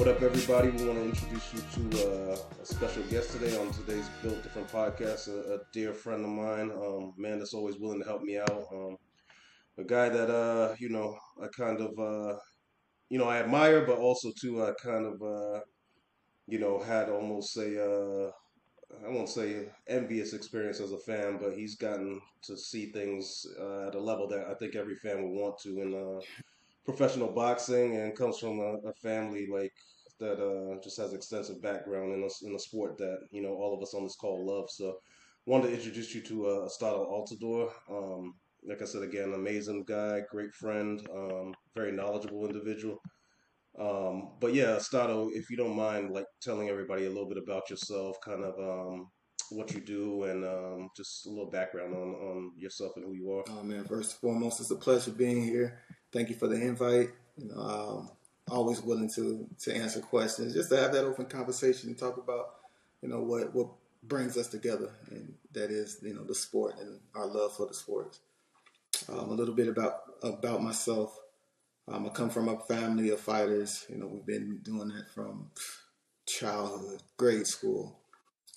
What up, everybody? We want to introduce you to uh, a special guest today on today's Built Different podcast. A, a dear friend of mine, um, man that's always willing to help me out. Um, a guy that uh, you know I kind of uh, you know I admire, but also too I kind of uh, you know had almost a uh, I won't say envious experience as a fan, but he's gotten to see things at a level that I think every fan would want to uh, professional boxing, and comes from a, a family like that uh, just has extensive background in a, in a sport that you know all of us on this call love. So, wanted to introduce you to uh, Estado Altidor. Um, like I said again, amazing guy, great friend, um, very knowledgeable individual. Um, but yeah, Astado, if you don't mind, like telling everybody a little bit about yourself, kind of um, what you do, and um, just a little background on, on yourself and who you are. Oh man, first and foremost, it's a pleasure being here. Thank you for the invite. You know, um, always willing to to answer questions, just to have that open conversation and talk about, you know, what what brings us together, and that is, you know, the sport and our love for the sport. Um, a little bit about about myself. Um, I come from a family of fighters. You know, we've been doing that from childhood, grade school.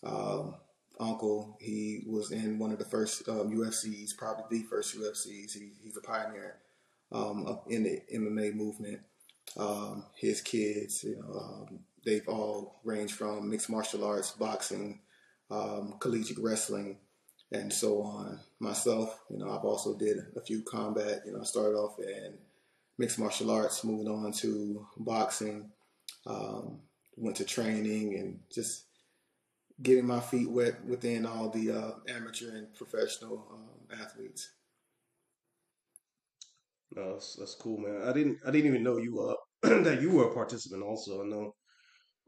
Um, uncle, he was in one of the first um, UFCs, probably the first UFCs. He, he's a pioneer um, in the MMA movement. Um, his kids, you know, um, they've all ranged from mixed martial arts, boxing, um, collegiate wrestling, and so on. Myself, you know, I've also did a few combat. You know, I started off in mixed martial arts, moved on to boxing, um, went to training, and just getting my feet wet within all the uh, amateur and professional um, athletes. No, that's, that's cool, man. I didn't I didn't even know you uh that you were a participant. Also, I know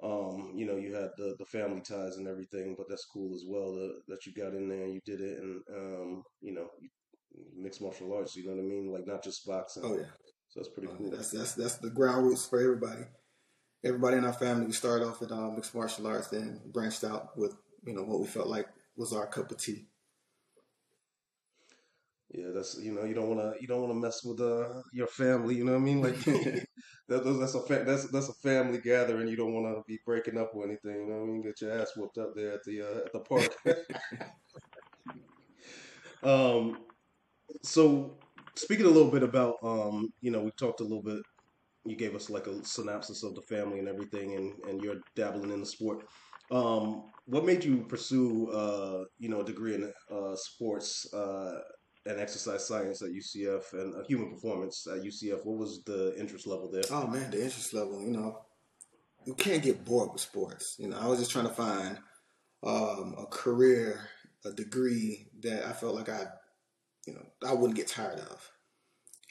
um you know you had the the family ties and everything, but that's cool as well that, that you got in there and you did it, and um you know mixed martial arts. You know what I mean? Like not just boxing. Oh yeah. So that's pretty Uh, cool. That's that's that's the ground roots for everybody. Everybody in our family, we started off with uh, mixed martial arts, then branched out with you know what we felt like was our cup of tea. Yeah, that's you know you don't want to you don't want to mess with uh your family. You know what I mean? Like that, that's a fa- that's that's a family gathering. You don't want to be breaking up or anything. You know what I mean? Get your ass whooped up there at the uh, at the park. um, so speaking a little bit about um, you know, we talked a little bit. You gave us like a synopsis of the family and everything, and and you're dabbling in the sport. Um, what made you pursue uh, you know, a degree in uh, sports uh, and exercise science at UCF and uh, human performance at UCF? What was the interest level there? Oh man, the interest level, you know, you can't get bored with sports. You know, I was just trying to find um, a career, a degree that I felt like I, you know, I wouldn't get tired of.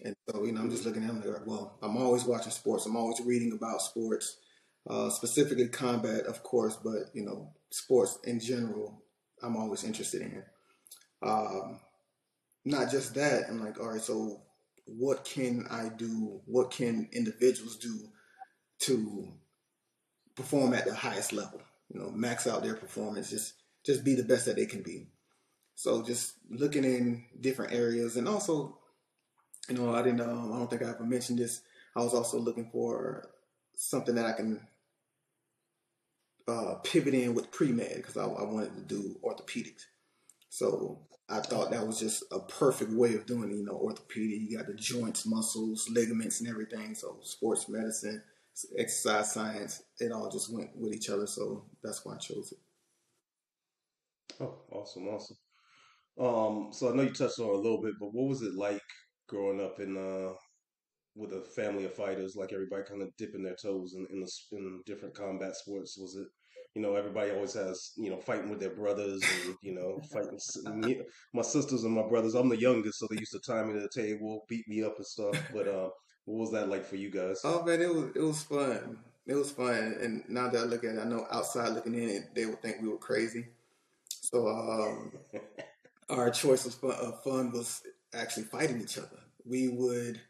And so, you know, I'm just looking at them like, well, I'm always watching sports. I'm always reading about sports, uh, specifically combat, of course, but you know, sports in general, I'm always interested in. Um, not just that, I'm like, all right, so what can I do? What can individuals do to perform at the highest level? You know, max out their performance, just just be the best that they can be. So just looking in different areas, and also, you know, I didn't, um, I don't think I ever mentioned this. I was also looking for something that I can uh, pivot in with pre med because I, I wanted to do orthopedics. So I thought that was just a perfect way of doing it. You know, orthopedic, you got the joints, muscles, ligaments, and everything. So sports medicine, exercise science, it all just went with each other. So that's why I chose it. Oh, awesome, awesome. Um, so I know you touched on a little bit, but what was it like growing up in uh with a family of fighters, like everybody kind of dipping their toes in in, the, in different combat sports? Was it, you know, everybody always has, you know, fighting with their brothers and you know, fighting me, my sisters and my brothers. I'm the youngest, so they used to tie me to the table, beat me up and stuff. But uh, what was that like for you guys? Oh man, it was it was fun. It was fun, and now that I look at it, I know outside looking in, they would think we were crazy. So um, our choice of fun, of fun was actually fighting each other. We would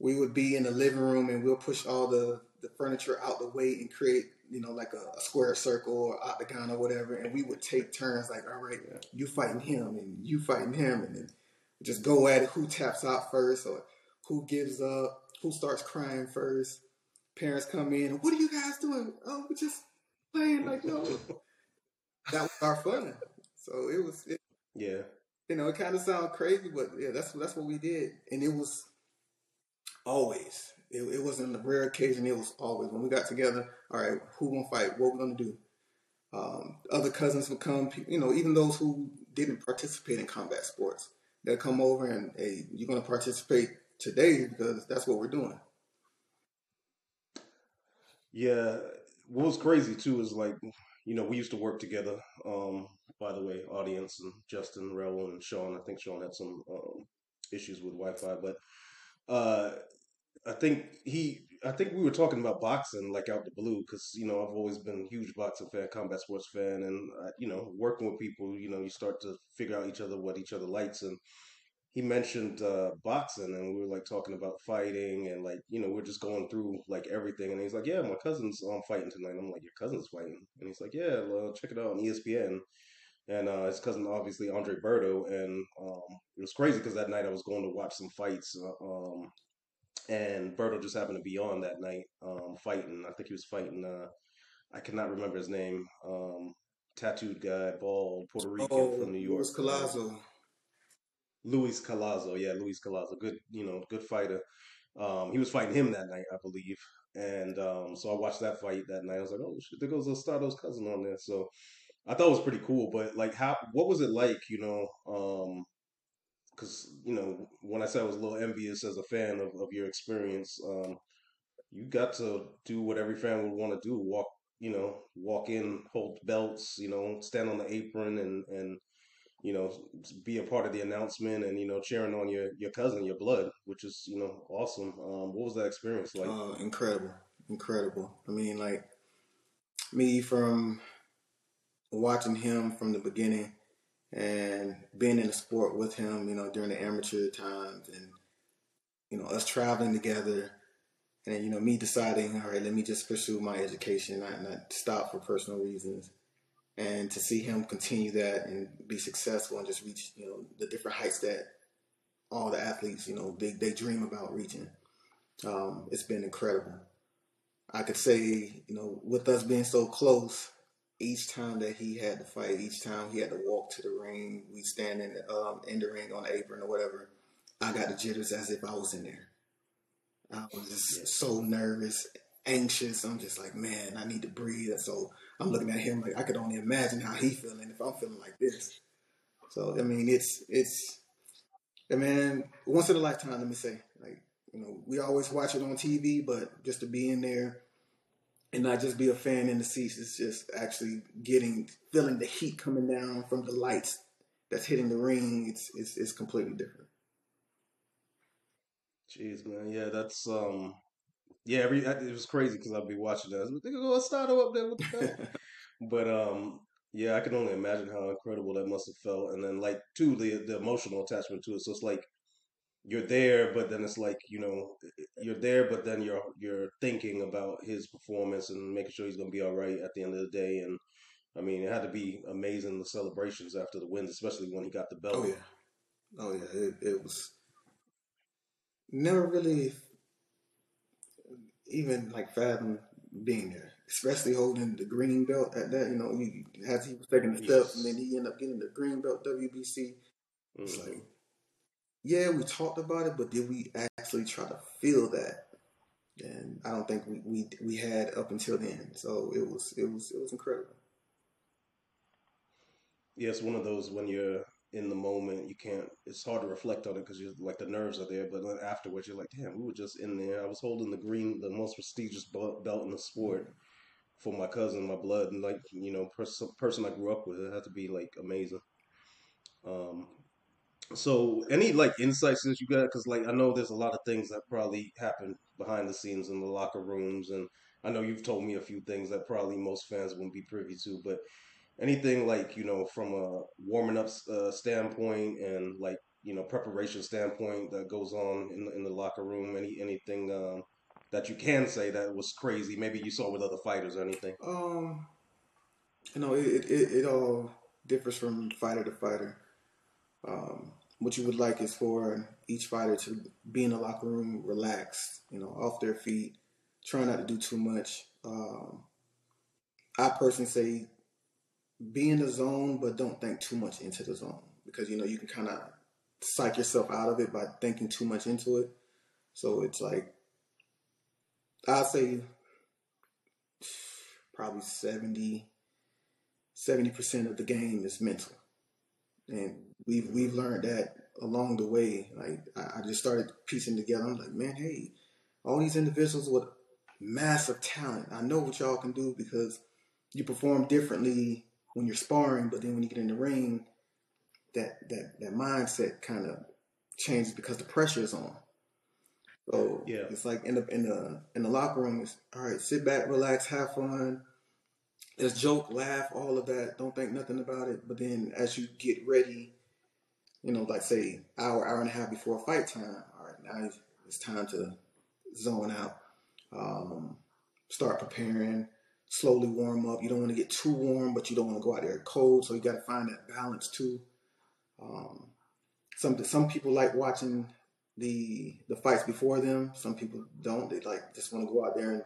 we would be in the living room and we'll push all the, the furniture out the way and create, you know, like a, a square circle or octagon or whatever. And we would take turns like, all right, you fighting him and you fighting him. And then just go at it. Who taps out first or who gives up, who starts crying first. parents come in. What are you guys doing? Oh, we're just playing. Like no, that was our fun. So it was. It, yeah. You know, it kind of sounds crazy, but yeah, that's that's what we did, and it was always. It, it wasn't a rare occasion. It was always when we got together. All right, who gonna fight? What we gonna do? Um, other cousins would come. You know, even those who didn't participate in combat sports, they'll come over and hey, you're gonna participate today because that's what we're doing. Yeah, what was crazy too is like, you know, we used to work together. Um, by the way, audience and Justin, Raul, and Sean. I think Sean had some um, issues with Wi-Fi, but uh, I think he, I think we were talking about boxing like out the blue because you know I've always been a huge boxing fan, combat sports fan, and uh, you know working with people, you know you start to figure out each other what each other likes, and he mentioned uh, boxing, and we were like talking about fighting, and like you know we're just going through like everything, and he's like, yeah, my cousin's um, fighting tonight. I'm like, your cousin's fighting, and he's like, yeah, well, check it out on ESPN and uh, his cousin obviously Andre Berto, and um, it was crazy because that night I was going to watch some fights, uh, um, and Berto just happened to be on that night um, fighting. I think he was fighting. Uh, I cannot remember his name. Um, tattooed guy, bald Puerto Rican oh, from New York. Luis Collazo. Luis Collazo, yeah, Luis Collazo, good, you know, good fighter. Um, he was fighting him that night, I believe, and um, so I watched that fight that night. I was like, oh shit, there goes Estado's cousin on there. So I thought it was pretty cool. But like, how what was it like? You know, um, because you know when I said I was a little envious as a fan of, of your experience, um, you got to do what every fan would want to do: walk, you know, walk in, hold belts, you know, stand on the apron, and and you know, be a part of the announcement, and you know, cheering on your your cousin, your blood, which is you know awesome. Um, what was that experience like? Uh, incredible, incredible. I mean, like me from watching him from the beginning and being in the sport with him, you know, during the amateur times and, you know, us traveling together and, you know, me deciding, all right, let me just pursue my education, not, not stop for personal reasons. And to see him continue that and be successful and just reach, you know, the different heights that all the athletes, you know, they, they dream about reaching. Um, it's been incredible. I could say, you know, with us being so close, each time that he had to fight, each time he had to walk to the ring, we stand in the, um, in the ring on the apron or whatever, I got the jitters as if I was in there. I was just so nervous, anxious. I'm just like, man, I need to breathe. so I'm looking at him like I could only imagine how he feeling if I'm feeling like this. So I mean, it's it's, I mean, once in a lifetime. Let me say, like you know, we always watch it on TV, but just to be in there and not just be a fan in the seats. It's just actually getting feeling the heat coming down from the lights that's hitting the ring. It's it's it's completely different. Jeez, man, yeah, that's um, yeah, every it was crazy because I'd be watching that. I was like, Estado up there with the but um, yeah, I can only imagine how incredible that must have felt, and then like too the the emotional attachment to it. So it's like you're there, but then it's like you know you're there, but then you're you're thinking about his performance and making sure he's gonna be all right at the end of the day. And I mean, it had to be amazing the celebrations after the wins, especially when he got the belt. Oh yeah, oh yeah, it, it was never really even like fathom being there, especially holding the green belt at that. You know, he as he was taking the steps, and then he ended up getting the green belt WBC. It's mm-hmm. like yeah, we talked about it, but did we actually try to feel that? And I don't think we, we we had up until then. So it was it was it was incredible. Yeah, it's one of those when you're in the moment, you can't. It's hard to reflect on it because you're like the nerves are there, but then afterwards you're like, damn, we were just in there. I was holding the green, the most prestigious belt in the sport for my cousin, my blood, and like you know, pers- person I grew up with. It had to be like amazing. Um, so, any like insights that you got? Because like I know there's a lot of things that probably happen behind the scenes in the locker rooms, and I know you've told me a few things that probably most fans wouldn't be privy to. But anything like you know from a warming up uh, standpoint and like you know preparation standpoint that goes on in the, in the locker room. Any anything um, that you can say that was crazy? Maybe you saw with other fighters or anything. Um, you know, it it, it all differs from fighter to fighter. Um, what you would like is for each fighter to be in the locker room relaxed, you know, off their feet, trying not to do too much. Um, I personally say be in the zone, but don't think too much into the zone because you know you can kind of psych yourself out of it by thinking too much into it. So it's like I'd say probably 70 percent of the game is mental, and we've we've learned that along the way. Like I, I just started piecing together. I'm like, man, hey, all these individuals with massive talent. I know what y'all can do because you perform differently when you're sparring, but then when you get in the ring, that that that mindset kind of changes because the pressure is on. So yeah. it's like in the in the in the locker room, it's all right, sit back, relax, have fun. Just joke, laugh, all of that. Don't think nothing about it. But then as you get ready, you know, like say hour, hour and a half before fight time, all right, now it's time to zone out. Um, start preparing, slowly warm up. You don't want to get too warm, but you don't want to go out there cold. So you got to find that balance too. Um, some some people like watching the the fights before them. Some people don't. They like just want to go out there and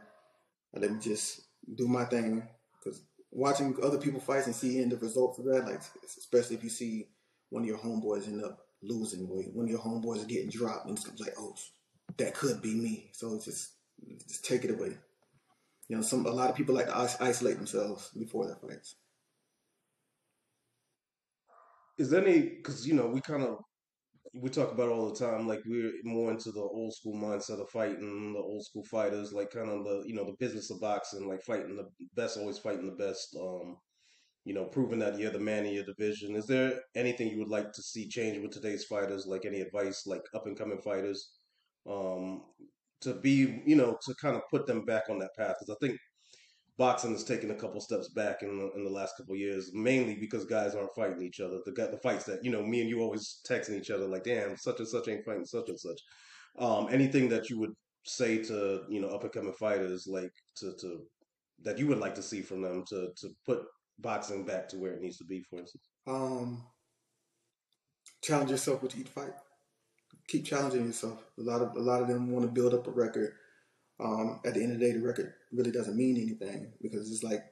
let me just do my thing. Because watching other people fight and seeing the results of that, like especially if you see one of your homeboys end up losing, or one of your homeboys are getting dropped, and it's like, oh, that could be me. So just just take it away. You know, some a lot of people like to isolate themselves before their fights. Is there any? Because you know, we kind of we talk about all the time. Like we're more into the old school mindset of fighting, the old school fighters, like kind of the you know the business of boxing, like fighting the best, always fighting the best. Um, you know, proving that you're the man in your division. Is there anything you would like to see change with today's fighters? Like any advice, like up and coming fighters, um, to be you know to kind of put them back on that path? Because I think boxing has taken a couple steps back in the, in the last couple years, mainly because guys aren't fighting each other. The the fights that you know, me and you always texting each other like, "Damn, such and such ain't fighting such and such." Um, anything that you would say to you know up and coming fighters, like to to that you would like to see from them to to put boxing back to where it needs to be, for instance? Um, challenge yourself with each fight. Keep challenging yourself. A lot of a lot of them want to build up a record um, at the end of the day, the record really doesn't mean anything because it's like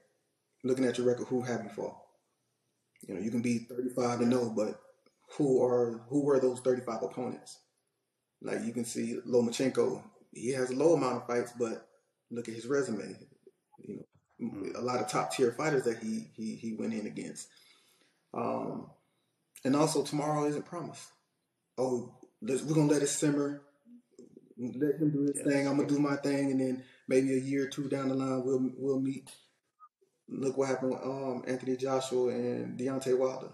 looking at your record, who have you fought? You know, you can be 35 and 0, but who are who were those 35 opponents? Like you can see Lomachenko, he has a low amount of fights, but look at his resume. A lot of top tier fighters that he he he went in against. Um, and also tomorrow isn't promised. Oh, we're gonna let it simmer let him do his yes. thing. I'm gonna do my thing, and then maybe a year or two down the line, we'll we'll meet. Look what happened with um, Anthony Joshua and Deontay Wilder.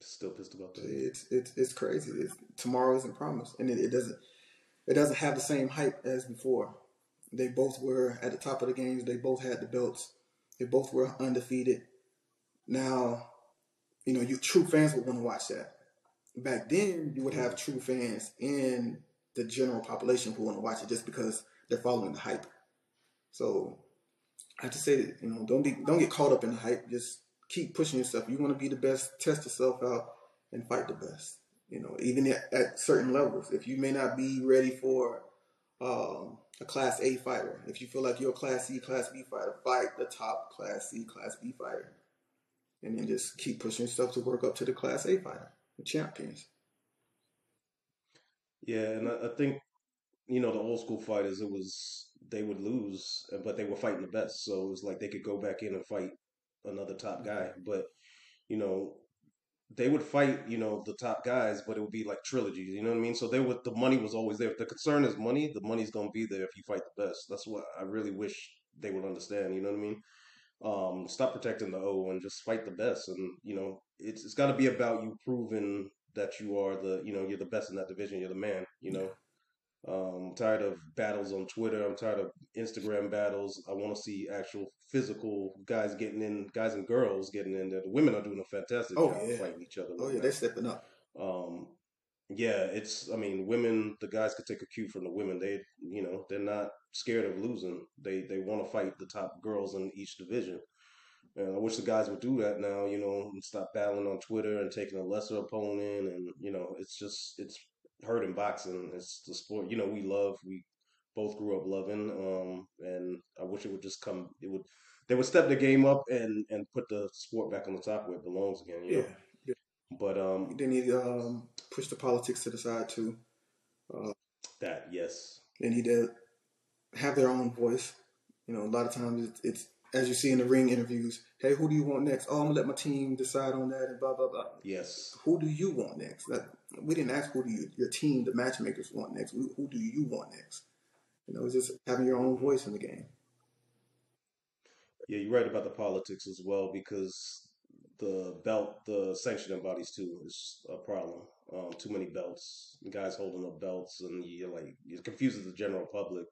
Still pissed about that. It's it's it's crazy. It's, tomorrow isn't promised, and it, it doesn't it doesn't have the same hype as before. They both were at the top of the games. They both had the belts. They both were undefeated. Now, you know, you true fans would want to watch that. Back then, you would have true fans in the general population who want to watch it just because they're following the hype. So I have to say that, you know, don't be don't get caught up in the hype. Just keep pushing yourself. You want to be the best, test yourself out and fight the best. You know, even at, at certain levels. If you may not be ready for um, a class A fighter, if you feel like you're a class C, class B fighter, fight the top class C, class B fighter. And then just keep pushing yourself to work up to the class A fighter, the champions. Yeah, and I, think you know the old school fighters. It was they would lose, but they were fighting the best, so it was like they could go back in and fight another top guy. But you know, they would fight, you know, the top guys, but it would be like trilogies. You know what I mean? So they would the money was always there. If the concern is money, the money's gonna be there if you fight the best. That's what I really wish they would understand. You know what I mean? Um, stop protecting the O and just fight the best. And you know, it's it's got to be about you proving that you are the you know you're the best in that division. You're the man. You know. Um, I'm tired of battles on Twitter. I'm tired of Instagram battles. I want to see actual physical guys getting in, guys and girls getting in there. The women are doing a fantastic oh, job yeah. fighting each other. Oh yeah, they're stepping up. Um, yeah, it's. I mean, women. The guys could take a cue from the women. They, you know, they're not scared of losing. They they want to fight the top girls in each division. And I wish the guys would do that now, you know, and stop battling on Twitter and taking a lesser opponent. And, you know, it's just, it's hurting boxing. It's the sport, you know, we love, we both grew up loving. Um, and I wish it would just come. It would they would step the game up and and put the sport back on the top where it belongs again. You know? yeah. But um, They need to um, push the politics to the side too. Uh, that yes, they need to have their own voice. You know, a lot of times it's, it's as you see in the ring interviews. Hey, who do you want next? Oh, I'm gonna let my team decide on that, and blah blah blah. yes, Who do you want next? That, we didn't ask who do you, your team, the matchmakers, want next. Who, who do you want next? You know, it's just having your own voice in the game. yeah. You're right about the politics as well because the belt, the sanctioning bodies too is a problem. Um, too many belts, guys holding up belts, and you're like it confuses the general public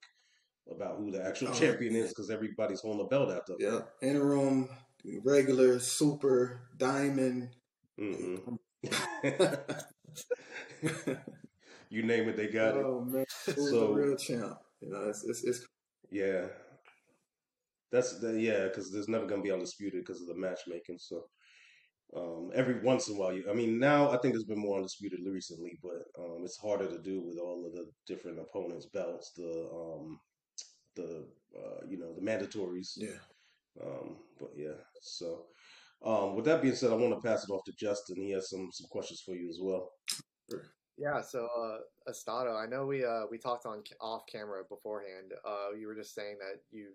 about who the actual Oh, champion is because everybody's holding the belt out there. Yeah, interim, regular, super, diamond. hmm you name it, they got it. oh man, who's So- the real champ? You know, it's it's, it's Yeah, that's the, yeah, because there's never gonna be undisputed because of the matchmaking. So um, every once in a while, you, I mean, now I think there's been more undisputed recently, but um, it's harder to do with all of the different opponents' belts, the um, the uh, you know the mandatories. yeah. Um, but yeah, so um, with that being said, I want to pass it off to Justin. He has some some questions for you as well. Yeah, so uh Estado, I know we uh we talked on off camera beforehand. Uh you were just saying that you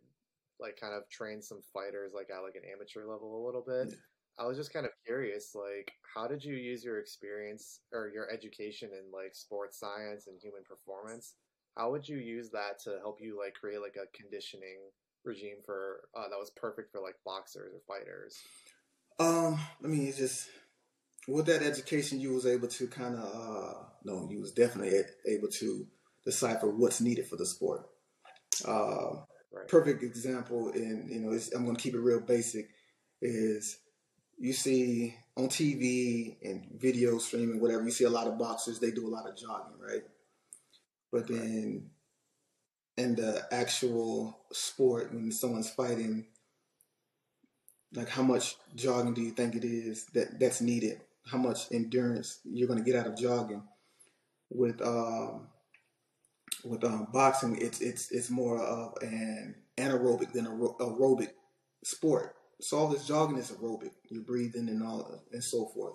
like kind of trained some fighters like at like an amateur level a little bit. Yeah. I was just kind of curious like how did you use your experience or your education in like sports science and human performance? How would you use that to help you like create like a conditioning regime for uh that was perfect for like boxers or fighters? Um, I mean, it's just with that education, you was able to kind of, uh, no, you was definitely able to decipher what's needed for the sport. Uh, Right. perfect example, and you know, it's, I'm going to keep it real basic. Is you see on TV and video streaming, whatever, you see a lot of boxers. They do a lot of jogging, right? But then in the actual sport, when someone's fighting, like how much jogging do you think it is that that's needed? How much endurance you're going to get out of jogging? With um, with um, boxing, it's it's it's more of an anaerobic than a ro- aerobic sport. So all this jogging is aerobic. You're breathing and all and so forth.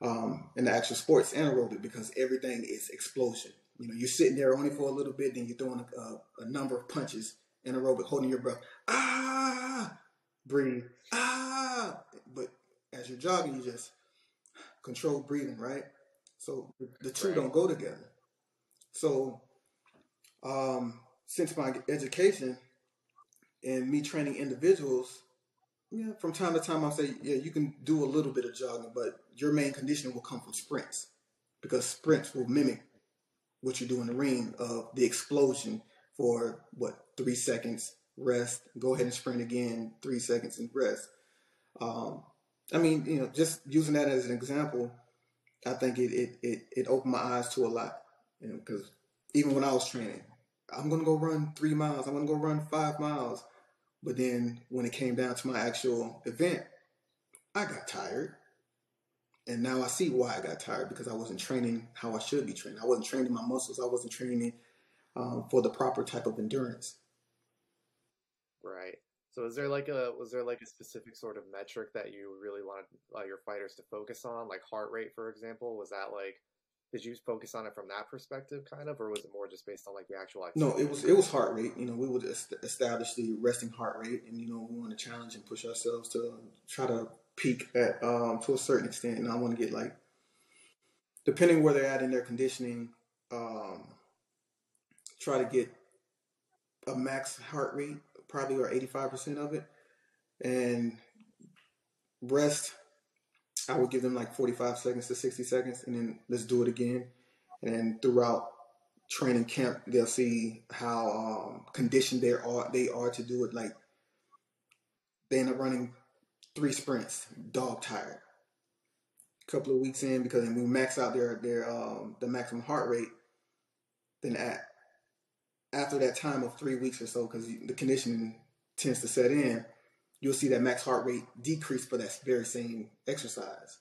Um, and the actual sport's anaerobic because everything is explosion. You know, you're sitting there only for a little bit, then you're throwing a, a, a number of punches, anaerobic, holding your breath. Ah, breathe. Ah, but as you're jogging, you just control breathing, right? So the, two Right. don't go together. So, um, since my education and me training individuals, yeah, from time to time I'll say, yeah, you can do a little bit of jogging, but your main conditioning will come from sprints because sprints will mimic what you do in the ring of the explosion for what three seconds rest, go ahead and sprint again, three seconds and rest. Um, I mean, you know, just using that as an example, I think it it it, it opened my eyes to a lot. You know, because even when I was training, I'm gonna go run three miles, I'm gonna go run five miles, but then when it came down to my actual event, I got tired. And now I see why I got tired because I wasn't training how I should be training. I wasn't training my muscles. I wasn't training um, for the proper type of endurance. Right. So is there like a was there like a specific sort of metric that you really wanted uh, your fighters to focus on, like heart rate, for example? Was that like did you focus on it from that perspective, kind of, or was it more just based on like the actual activity? No, it was it was heart rate. You know, we would est- establish the resting heart rate, and you know, we want to challenge and push ourselves to try to peak at um, to a certain extent. And I want to get like, depending where they're at in their conditioning, um, try to get a max heart rate, probably or eighty five percent of it, and rest. I would give them like forty five seconds to sixty seconds, and then let's do it again. And throughout training camp, they'll see how um, conditioned they are. They are to do it. Like they end up running three sprints, dog tired. A couple of weeks in, because we max out their their um, the maximum heart rate, then at after that time of three weeks or so, because the conditioning tends to set in, you'll see that max heart rate decrease for that very same exercise,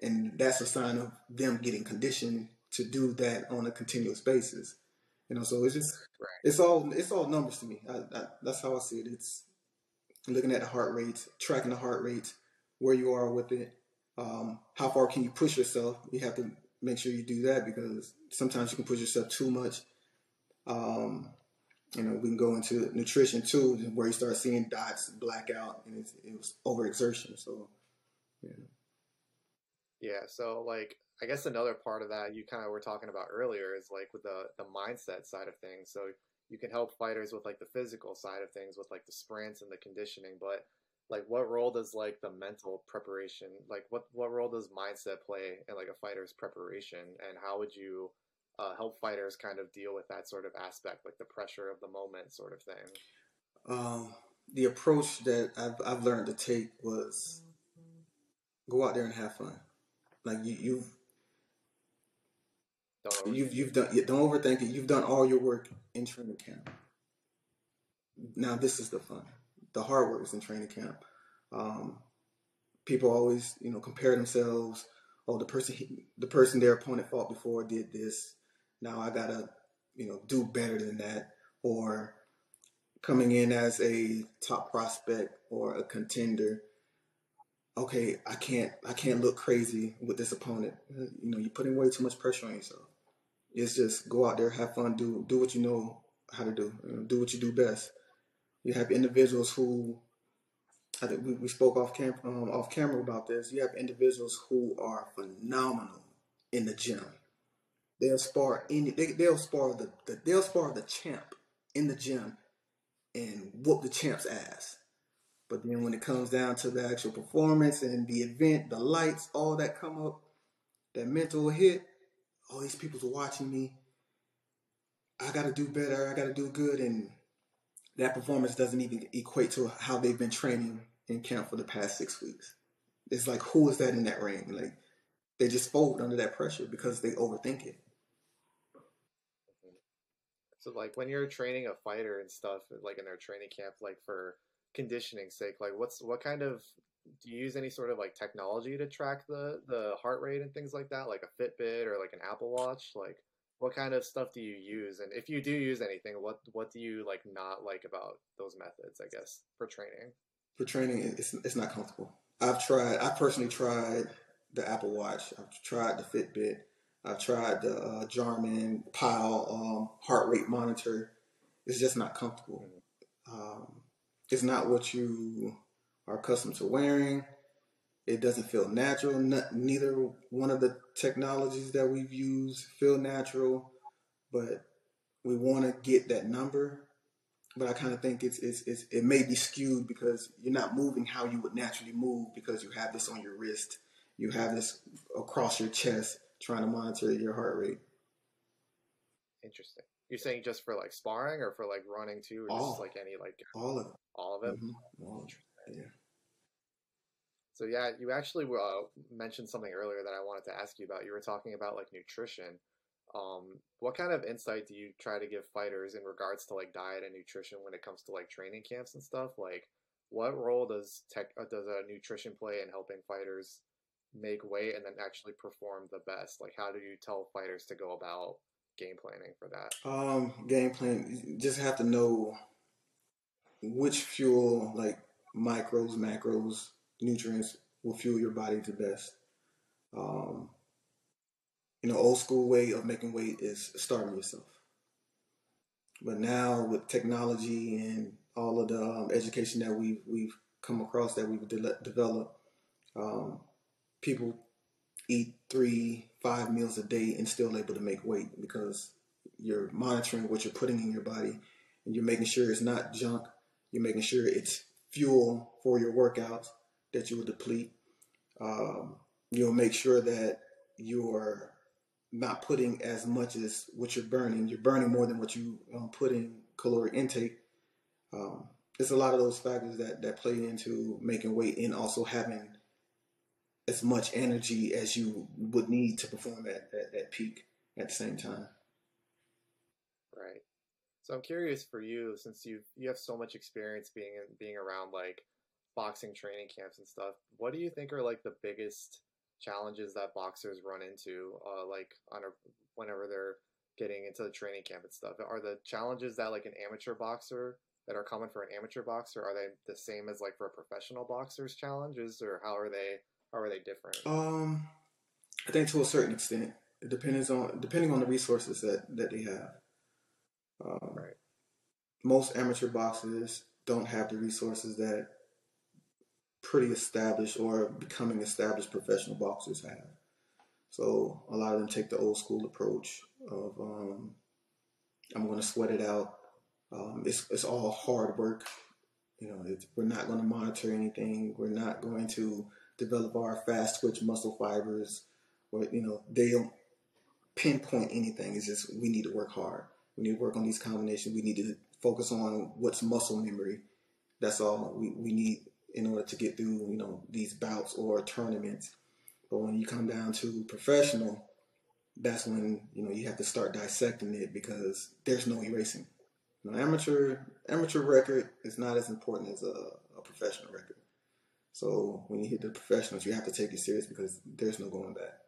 and that's a sign of them getting conditioned to do that on a continuous basis. You know, so it's just Right. It's all it's all numbers to me. I, I, that's how I see it. It's looking at the heart rates, tracking the heart rates, where you are with it, um, how far can you push yourself. You have to make sure you do that because sometimes you can push yourself too much. Um, you know, we can go into nutrition too, where you start seeing dots, blackout, and it's, it was overexertion. So, yeah. Yeah. So, like, I guess another part of that you kind of were talking about earlier is like with the the mindset side of things. So you can help fighters with like the physical side of things, with like the sprints and the conditioning, but like what role does like the mental preparation like what what role does mindset play in like a fighter's preparation? And how would you uh, help fighters kind of deal with that sort of aspect like the pressure of the moment sort of thing? Um, the approach that I've, I've learned to take was go out there and have fun. Like you, you've don't you've you've done don't overthink it. You've done all your work in training camp. Now this is the fun the hard work is in training camp. Um, people always, you know, compare themselves. Oh, the person, the person their opponent fought before did this. Now I gotta, you know, do better than that. Or coming in as a top prospect or a contender. Okay, I can't, I can't look crazy with this opponent. You know, you're putting way too much pressure on yourself. It's just go out there, have fun, do do what you know how to do, do what you do best. You have individuals who I think we, we spoke off cam um, off camera about this. You have individuals who are phenomenal in the gym. They'll spar any they, they'll spar the, the they'll spar the champ in the gym and whoop the champ's ass. But then when it comes down to the actual performance and the event, the lights, all that come up, that mental hit, all these people's watching me. I gotta do better, I gotta do good and that performance doesn't even equate to how they've been training in camp for the past six weeks. It's like who is that in that ring? Like they just fold under that pressure because they overthink it. So like when you're training a fighter and stuff, like in their training camp, like for conditioning sake, like what's what kind of do you use any sort of like technology to track the the heart rate and things like that, like a Fitbit or like an Apple Watch? Like what kind of stuff do you use? And if you do use anything what what do you like not like about those methods i guess for training? For training it's, it's not comfortable. I've tried i personally tried the apple watch. I've tried the fitbit. I've tried the uh, Garmin pile um, heart rate monitor. It's just not comfortable. Mm-hmm. um, it's not what you are accustomed to wearing it doesn't feel natural. neither one of the technologies that we've used feel natural, but we want to get that number. But I kind of think it's, it's, it's it may be skewed because you're not moving how you would naturally move because you have this on your wrist, you have this across your chest, trying to monitor your heart rate. Interesting. You're saying just for like sparring or for like running too, or all, just like any like all of it. All of it. Mm-hmm. All of it. Yeah. So yeah, you actually uh, mentioned something earlier that I wanted to ask you about. You were talking about like nutrition. Um, what kind of insight do you try to give fighters in regards to like diet and nutrition when it comes to like training camps and stuff? Like, what role does tech uh, does a nutrition play in helping fighters make weight and then actually perform the best? Like, how do you tell fighters to go about game planning for that? Um, game plan, you just have to know which fuel, like micros, macros, nutrients will fuel your body to best. Um, you know, old school way of making weight is starving yourself. But now with technology and all of the um, education that we've we've come across that we've de- developed, um, people eat three, five meals a day and still able to make weight because you're monitoring what you're putting in your body and you're making sure it's not junk. You're making sure it's fuel for your workouts that you will deplete. Um, you'll make sure that you're not putting as much as what you're burning. You're burning more than what you um, put in caloric intake. Um, there's a lot of those factors that, that play into making weight and also having as much energy as you would need to perform at that peak at the same time. So I'm curious for you, since you you have so much experience being being around like boxing training camps and stuff, what do you think are like the biggest challenges that boxers run into, uh, like on a, whenever they're getting into the training camp and stuff. Are the challenges that like an amateur boxer that are common for an amateur boxer are they the same as like for a professional boxer's challenges, or how are they how are they different? Um, I think to a certain extent, it depends on depending on the resources that that they have. Um, Right. Most amateur boxers don't have the resources that pretty established or becoming established professional boxers have. So a lot of them take the old school approach of um, I'm going to sweat it out. Um, it's it's all hard work. You know, it's, we're not going to monitor anything. We're not going to develop our fast twitch muscle fibers. Or you know, they don't pinpoint anything. It's just we need to work hard. We need to work on these combinations. We need to focus on what's muscle memory. That's all we, we need in order to get through, you know, these bouts or tournaments. But when you come down to professional, that's when, you know, you have to start dissecting it because there's no erasing. An amateur amateur record is not as important as a, a professional record. So when you hit the professionals, you have to take it serious because there's no going back.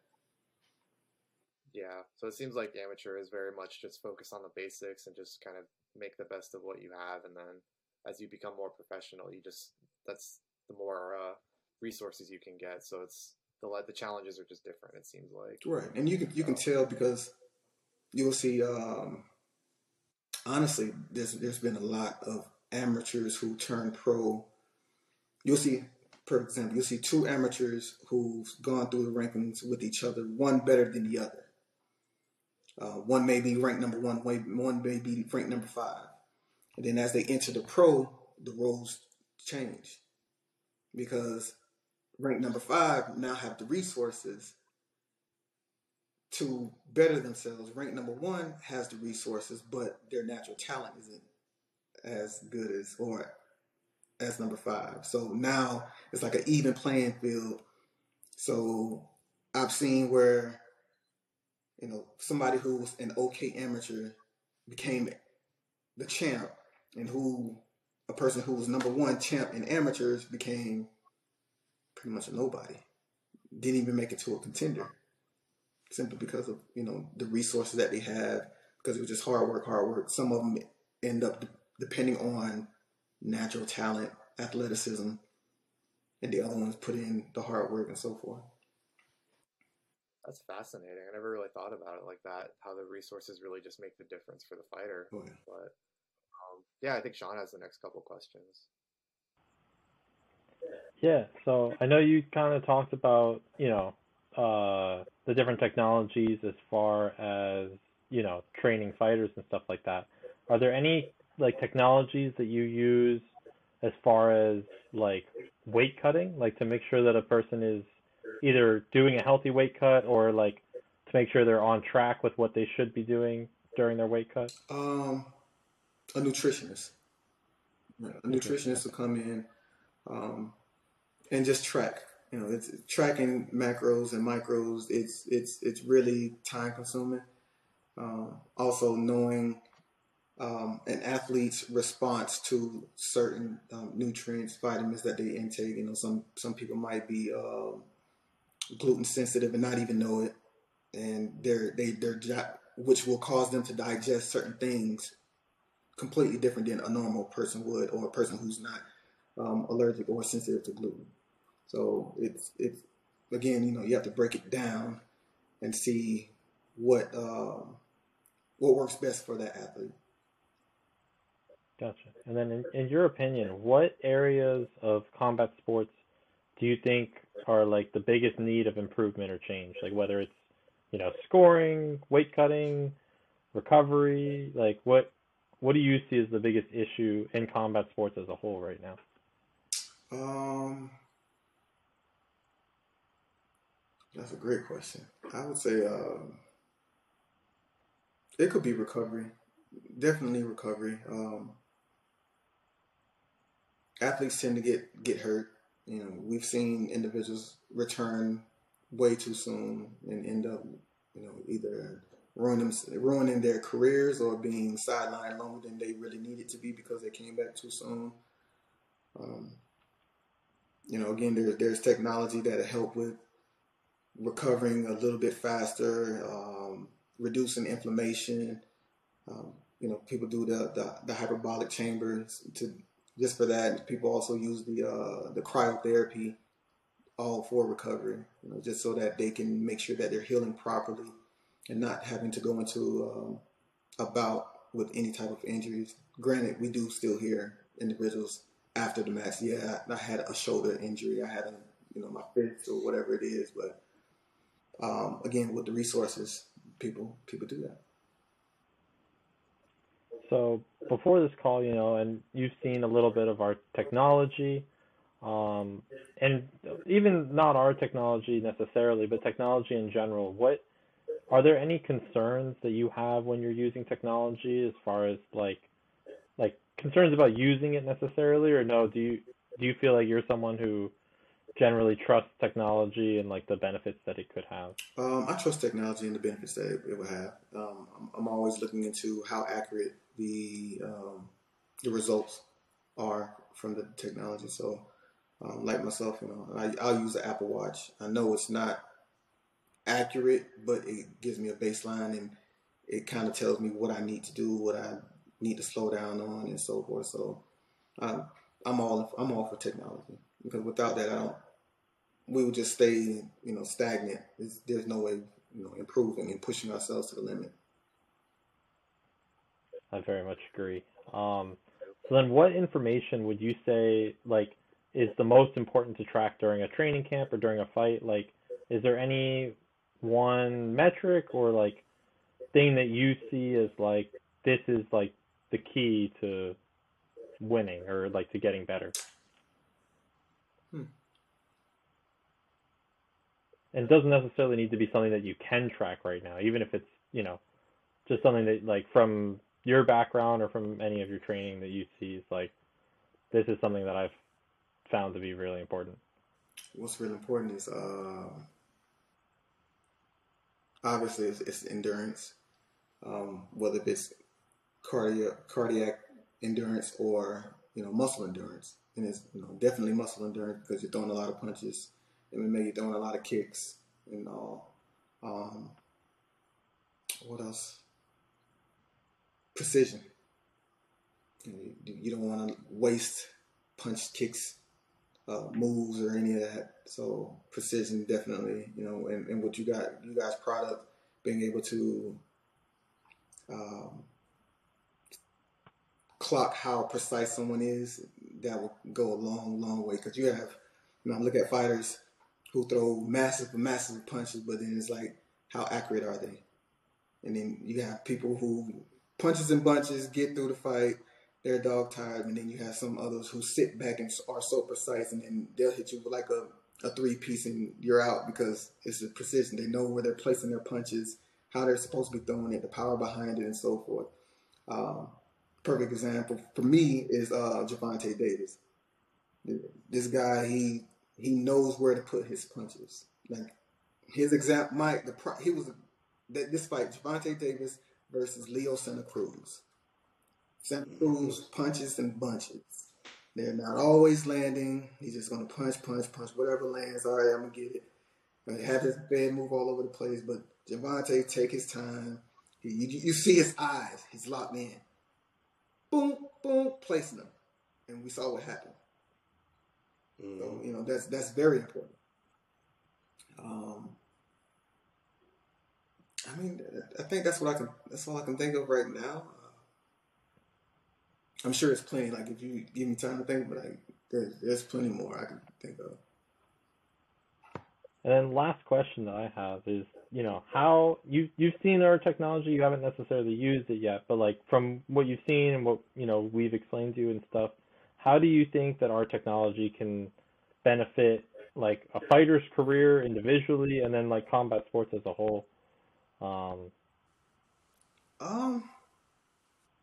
Yeah, so it seems like amateur is very much just focus on the basics and just kind of make the best of what you have, and then as you become more professional, you just that's the more uh, resources you can get. So it's the the challenges are just different. It seems like Right, and you can you can tell because you'll see. Um, honestly, there's there's been a lot of amateurs who turn pro. You'll see, for example, you'll see two amateurs who've gone through the rankings with each other, one better than the other. Uh, one may be ranked number one, one may be ranked number five, and then as they enter the pro, the roles change because ranked number five now have the resources to better themselves. Rank number one has the resources, but their natural talent isn't as good as or as number five. So now it's like an even playing field. So I've seen where you know somebody who was an okay amateur became the champ, and who a person who was number one champ in amateurs became pretty much a nobody. Didn't even make it to a contender simply because of you know the resources that they have because it was just hard work, hard work. Some of them end up de- depending on natural talent, athleticism, and the other ones put in the hard work and so forth. That's fascinating. I never really thought about it like that. How the resources really just make the difference for the fighter. Oh, yeah. But um, yeah, I think Sean has the next couple questions. Yeah, so I know you kind of talked about, you know, uh, the different technologies as far as, you know, training fighters and stuff like that. Are there any like technologies that you use as far as like weight cutting, like to make sure that a person is either doing a healthy weight cut or like to make sure they're on track with what they should be doing during their weight cut? Um, a nutritionist. A nutritionist will come in um, and just track. You know, it's tracking macros and micros. It's it's it's really time consuming. Um, also, knowing um, an athlete's response to certain um, nutrients, vitamins that they intake. You know, some some people might be um, gluten sensitive and not even know it, and they're they they're which will cause them to digest certain things completely different than a normal person would, or a person who's not um, allergic or sensitive to gluten. So it's it's again, you know, you have to break it down and see what um, what works best for that athlete. Gotcha. And then, in, in your opinion, what areas of combat sports do you think are like the biggest need of improvement or change? Like whether it's, you know, scoring, weight cutting, recovery, like what what do you see as the biggest issue in combat sports as a whole right now? Um, that's a great question. I would say um, it could be recovery, definitely recovery. Um, athletes tend to get get hurt. You know, we've seen individuals return way too soon and end up, you know, either ruining ruining their careers or being sidelined longer than they really needed to be because they came back too soon. Um, you know, again, there's there's technology that'll help with recovering a little bit faster. Um, reducing inflammation. Um, you know, people do the, the, the hyperbolic chambers to just for that. People also use the uh, the cryotherapy all for recovery. You know, just so that they can make sure that they're healing properly and not having to go into um, a bout with any type of injuries. Granted, we do still hear individuals after the match. Yeah, I, had a shoulder injury. I had a you know my fist or whatever it is, but um, again, with the resources, people people do that. So before this call, you know, and you've seen a little bit of our technology, um, and even not our technology necessarily, but technology in general. What are there any concerns that you have when you're using technology as far as like like concerns about using it necessarily, or no? Do you do you feel like you're someone who generally trusts technology and like the benefits that it could have? Um, I trust technology and the benefits that it, it would have. Um, I'm, I'm, always looking into how accurate the um, the results are from the technology. So, um, like myself, you know, I, I'll use the Apple Watch. I know it's not accurate, but it gives me a baseline and it kind of tells me what I need to do, what I need to slow down on, and so forth. So, I'm I'm all I'm all for technology because without that, I don't we would just stay, you know, stagnant. It's, there's no way, you know, improving and pushing ourselves to the limit. I very much agree. Um, so then, what information would you say like is the most important to track during a training camp or during a fight? Like, is there any one metric or like thing that you see as like this is like the key to winning or like to getting better? Hmm and doesn't necessarily need to be something that you can track right now, even if it's you know just something that like from your background or from any of your training that you see is like this is something that I've found to be really important. What's really important is uh, obviously it's, it's endurance, um, whether it's cardiac cardiac endurance or you know muscle endurance, and it's you know definitely muscle endurance because you're throwing a lot of punches MMA, you're throwing a lot of kicks and all. Um, what else? Precision. You, don't want to waste punch, kicks, uh, moves, or any of that. So precision, definitely. You know, and, and what you got, you guys' product, being able to um, clock how precise someone is, that will go a long, long way. Because you have, you know, look at fighters who throw massive, massive punches, but then it's like, how accurate are they? And then you have people who punches and bunches get through the fight, they're dog tired, and then you have some others who sit back and are so precise, and then they'll hit you with like a, a three piece and you're out because it's the precision. They know where they're placing their punches, how they're supposed to be throwing it, the power behind it, and so forth. Um, perfect example for me is uh, Gervonta Davis. This guy, he he knows where to put his punches. Like his exact Mike, the pro- he was that this fight Gervonta Davis versus Leo Santa Cruz. Santa Cruz punches and bunches. They're not always landing. He's just gonna punch, punch, punch, whatever lands. All right, I'm gonna get it. Have his bed move all over the place, but Gervonta take his time. He, you, you see his eyes. He's locked in. Boom, boom, placing them, and we saw what happened. Mm. So you know that's that's very important. Um, I mean, I think that's what I can. That's all I can think of right now. I'm sure it's plenty. Like if you give me time to think, but like there's there's plenty more I can think of. And then last question that I have is, you know, how you you've seen our technology, you haven't necessarily used it yet, but like from what you've seen and what you know we've explained to you and stuff, how do you think that our technology can benefit like a fighter's career individually and then like combat sports as a whole? Um, um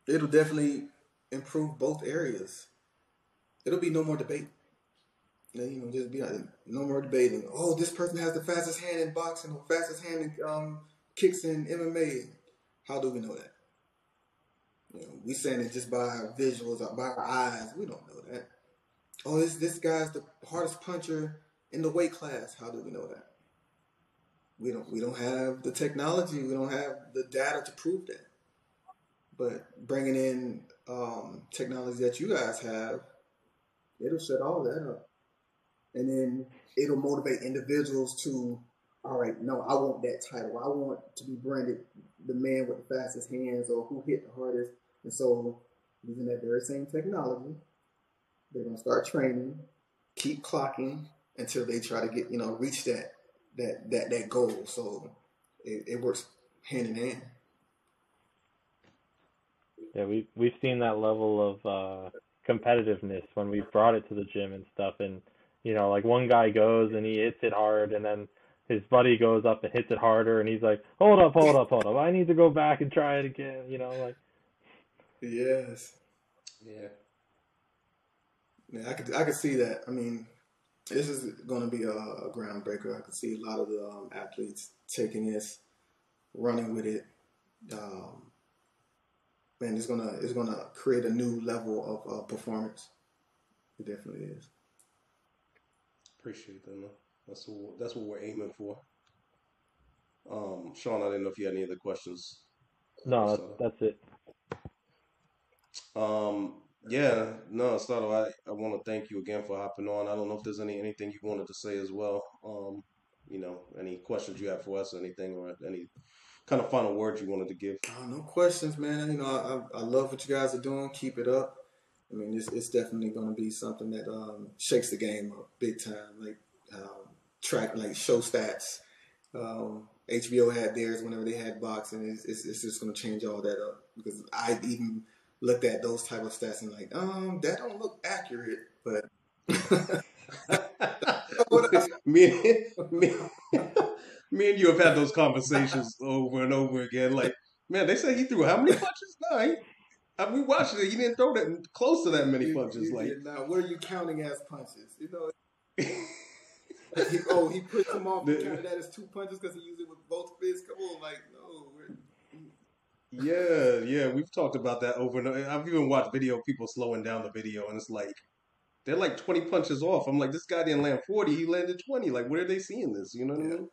it'll definitely improve both areas. It'll be no more debate. You know, just be no more debating. Oh, this person has the fastest hand in boxing or fastest hand in um, kicks in MMA. How do we know that? You know, we saying it just by our visuals, by our eyes. We don't know that. Oh, this this guy's the hardest puncher in the weight class. How do we know that? We don't we don't have the technology, we don't have the data to prove that. But bringing in um, technology that you guys have, it'll set all that up, and then it'll motivate individuals to, all right, no, I want that title. I want to be branded the man with the fastest hands or who hit the hardest. And so, using that very same technology, they're gonna start training, keep clocking until they try to get you know reach that that that that goal. So it, it works hand in hand. Yeah, we we've seen that level of uh, competitiveness when we've brought it to the gym and stuff, and you know, like one guy goes and he hits it hard, and then his buddy goes up and hits it harder, and he's like, "Hold up, hold up, hold up! I need to go back and try it again." You know, like Yes. Yeah. Yeah, I could I could see that. I mean, this is going to be a, a groundbreaker. I can see a lot of the um, athletes taking this, running with it. Um, man, it's gonna it's gonna create a new level of uh, performance. It definitely is. Appreciate that, man. That's what that's what we're aiming for. Um, Sean, I didn't know if you had any other questions. no, that's So, that's it. um, yeah, no, Stato, I, I want to thank you again for hopping on. I don't know if there's any anything you wanted to say as well. Um, you know, any questions you have for us, or anything, or any kind of final words you wanted to give. Uh, no questions, man. You know, I, I I love what you guys are doing. Keep it up. I mean, it's, it's definitely going to be something that um, shakes the game up big time. Like um, track, like show stats. Um, HBO had theirs whenever they had boxing. It's, it's, it's just going to change all that up because I even looked at those type of stats and like, um, that don't look accurate. But me, me, me and you have had those conversations over and over again. Like, man, they say he threw how many punches? No, he, I, we watched it. He didn't throw that close to that many you- punches. you Like, not. what are you counting as punches? You know, he, oh, he put them off. He counted that as two punches because he used it with both fists. Come on, like no. Yeah, yeah, we've talked about that over and over. I've even watched video of people slowing down the video, and it's like they're like twenty punches off. I'm like, this guy didn't land forty; he landed twenty. Like, where are they seeing this? You know what I mean?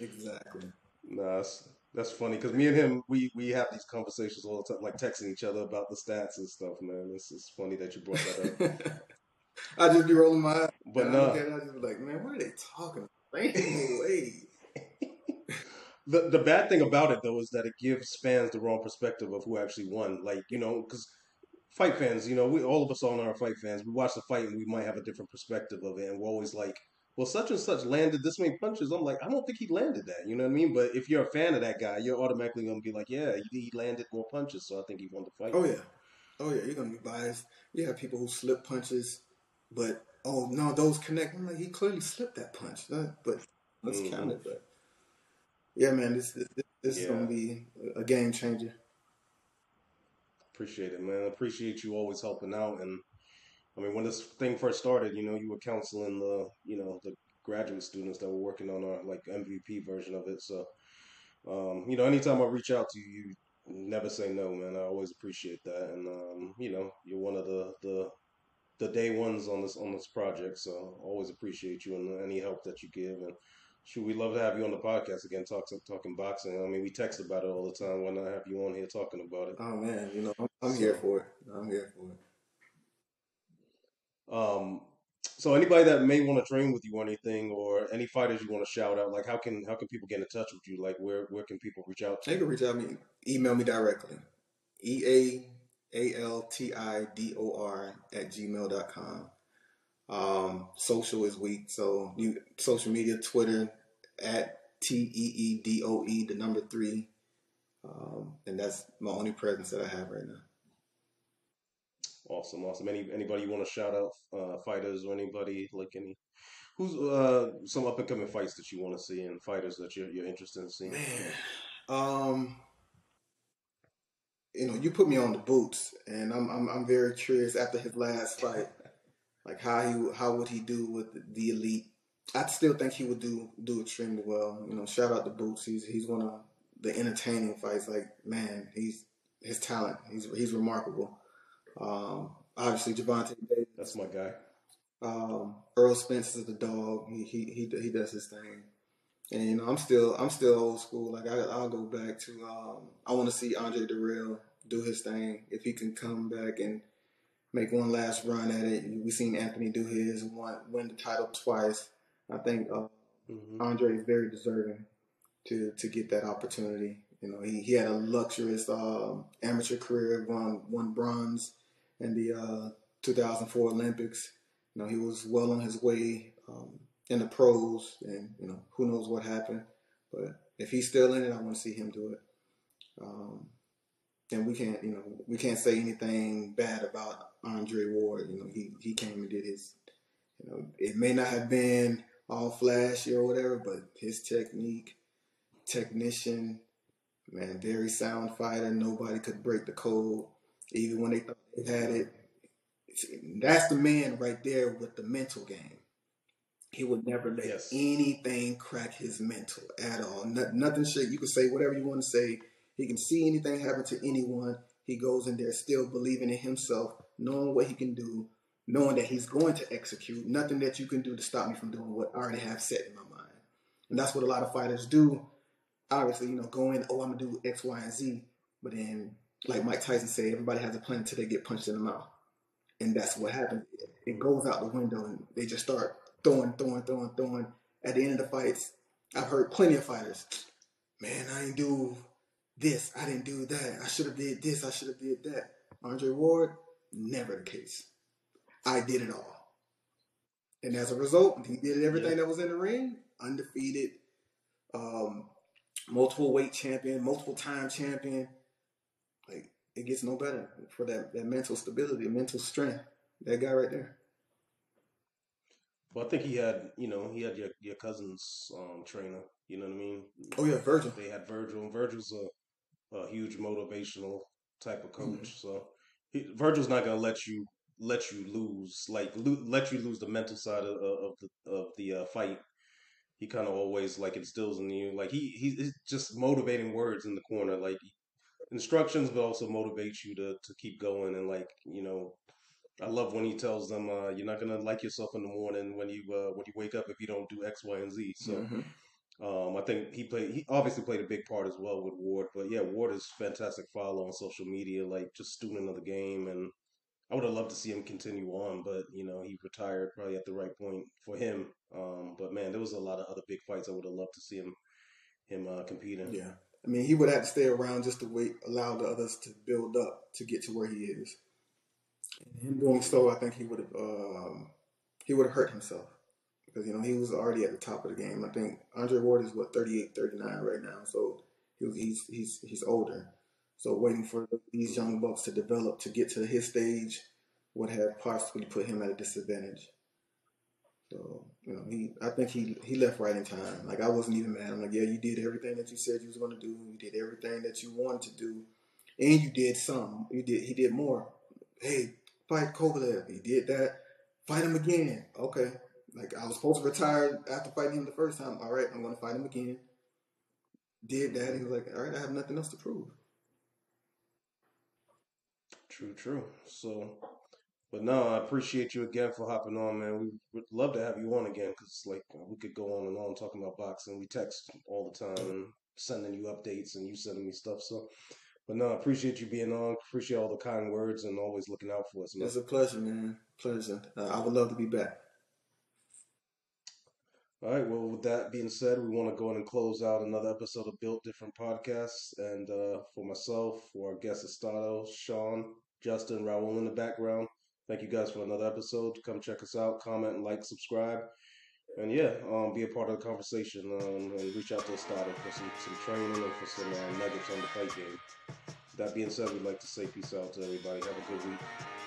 Exactly. Nah, that's, that's funny because me and him, we we have these conversations all the time, like texting each other about the stats and stuff. Man, it's it's funny that you brought that up. I just be rolling my eyes. But no, it, I just be like, man, what are they talking? about? Ain't no way. The the bad thing about it though is that it gives fans the wrong perspective of who actually won. Like you know, because fight fans, you know, we all of us all know are fight fans. We watch the fight and we might have a different perspective of it, and we're always like, well, such and such landed this many punches. I'm like, I don't think he landed that. You know what I mean? But if you're a fan of that guy, you're automatically gonna be like, yeah, he, he landed more punches, so I think he won the fight. Oh yeah, oh yeah. You're gonna be biased. You have people who slip punches, but oh no, those connect. I'm like, he clearly slipped that punch, but let's Mhm. count it. But yeah, man, this this, this is gonna be a game changer. Appreciate it, man. Appreciate you always helping out. And I mean, when this thing first started, you know, you were counseling the, you know, the graduate students that were working on our like MVP version of it. So, um, you know, anytime I reach out to you, you never say no, man. I always appreciate that. And um, you know, you're one of the the the day ones on this on this project. So, always appreciate you and any help that you give. And shoot, we love to have you on the podcast again, talk, talking boxing. I mean, we text about it all the time. Why not have you on here talking about it? Oh man, you know, I'm, I'm here for it. I'm here for it. Um, so anybody that may want to train with you or anything, or any fighters you want to shout out, like how can how can people get in touch with you? Like where where can people reach out to? They can reach out me, email me directly. E A A L T I D O R at gmail.com. Um, social is weak, so you social media, Twitter at T E E D O E, the number three. Um, and that's my only presence that I have right now. Awesome, awesome. Any anybody you want to shout out, uh, fighters or anybody like any who's uh some up and coming fights that you want to see and fighters that you're you're interested in seeing? Man, um, you know, you put me on the boots, and I'm I'm, I'm very curious after his last fight, like how he how would he do with the, elite? I still think he would do do extremely well. You know, shout out to Boots. He's he's one of the entertaining fights. Like man, he's his talent. He's he's remarkable. Um, obviously Gervonta Davis. That's my guy. Um, Errol Spence is the dog. He he he he does his thing. And you know, I'm still I'm still old school. Like I, I'll go back to um, I want to see Andre Dirrell do his thing. If he can come back and make one last run at it, We've seen Anthony do his, won, win the title twice. I think uh, hmm Andre is very deserving to to get that opportunity. You know, he, he had a luxurious um, amateur career, won won bronze in the uh, 2004 Olympics. You know, he was well on his way um, in the pros, and you know, who knows what happened. But if he's still in it, I want to see him do it. Um, and we can't, you know, we can't say anything bad about Andre Ward. You know, he he came and did his. You know, it may not have been all flashy or whatever, but his technique, technician, man, very sound fighter. Nobody could break the code, even when they thought they had it. That's the man right there with the mental game. He would never let Yes. anything crack his mental at all. No, nothing shit. You can say whatever you want to say. He can see anything happen to anyone. He goes in there still believing in himself, knowing what he can do, knowing that he's going to execute. Nothing that you can do to stop me from doing what I already have set in my mind. And that's what a lot of fighters do. Obviously, you know, go in, oh, I'm gonna do X, Y, and Z. But then, like Mike Tyson said, everybody has a plan until they get punched in the mouth. And that's what happens. It goes out the window and they just start throwing, throwing, throwing, throwing. At the end of the fights, I've heard plenty of fighters, man, I didn't do this, I didn't do that, I should have did this, I should have did that. Andre Ward, never the case. I did it all. And as a result, he did everything Yeah. that was in the ring, undefeated, um, multiple weight champion, multiple time champion. Like it gets no better for that, that mental stability, mental strength. That guy right there. Well, I think he had, you know, he had your your cousin's um, trainer. You know what I mean? Oh yeah, Virgil. They had Virgil, and Virgil's a, a huge motivational type of coach. Mm-hmm. So he, Virgil's not gonna let you let you lose, like lo- let you lose the mental side of, of the of the uh, fight. He kind of always like instills in you, like he he- he's just motivating words in the corner, like instructions, but also motivates you to to keep going and like you know. I love when he tells them, uh, "You're not gonna like yourself in the morning when you uh, when you wake up if you don't do X, Y, and Z." So, Mhm. Um, I think he played. He obviously played a big part as well with Ward. But yeah, Ward is fantastic follow on social media, like just student of the game, and I would have loved to see him continue on, but you know he retired probably at the right point for him. Um, but man, there was a lot of other big fights I would have loved to see him him uh, compete in. Yeah. I mean, he would have to stay around just to wait, allow the others to build up to get to where he is. And Him doing so, I think he would have um, he would have hurt himself because you know he was already at the top of the game. I think Andre Ward is what 38, 39 right now, so he he's he's he's older. So waiting for these young bucks to develop to get to his stage would have possibly put him at a disadvantage. So you know, he I think he he left right in time. Like I wasn't even mad. I'm like, yeah, you did everything that you said you was to do. You did everything that you wanted to do, and you did some. You did he did more. Hey, fight Kovalev. He did that. Fight him again. Okay. Like I was supposed to retire after fighting him the first time. All right, I'm going to fight him again. Did that. He was like, all right, I have nothing else to prove. True, true. So, but no, I appreciate you again for hopping on, man. We would love to have you on again because, like, we could go on and on talking about boxing. We text all the time and sending you updates and you sending me stuff. So, but no, I appreciate you being on. Appreciate all the kind words and always looking out for us, man. It's a pleasure, man. Pleasure. Uh, I would love to be back. All right. Well, with that being said, we want to go in and close out another episode of Built Different Podcasts. And uh, for myself, for our guest Estado, Sean, Justin, Raul in the background, thank you guys for another episode. Come check us out, comment, like, subscribe. And yeah, um, be a part of the conversation um, and reach out to Estado for some, some training and for some uh, nuggets on the fight game. That being said, we'd like to say peace out to everybody. Have a good week.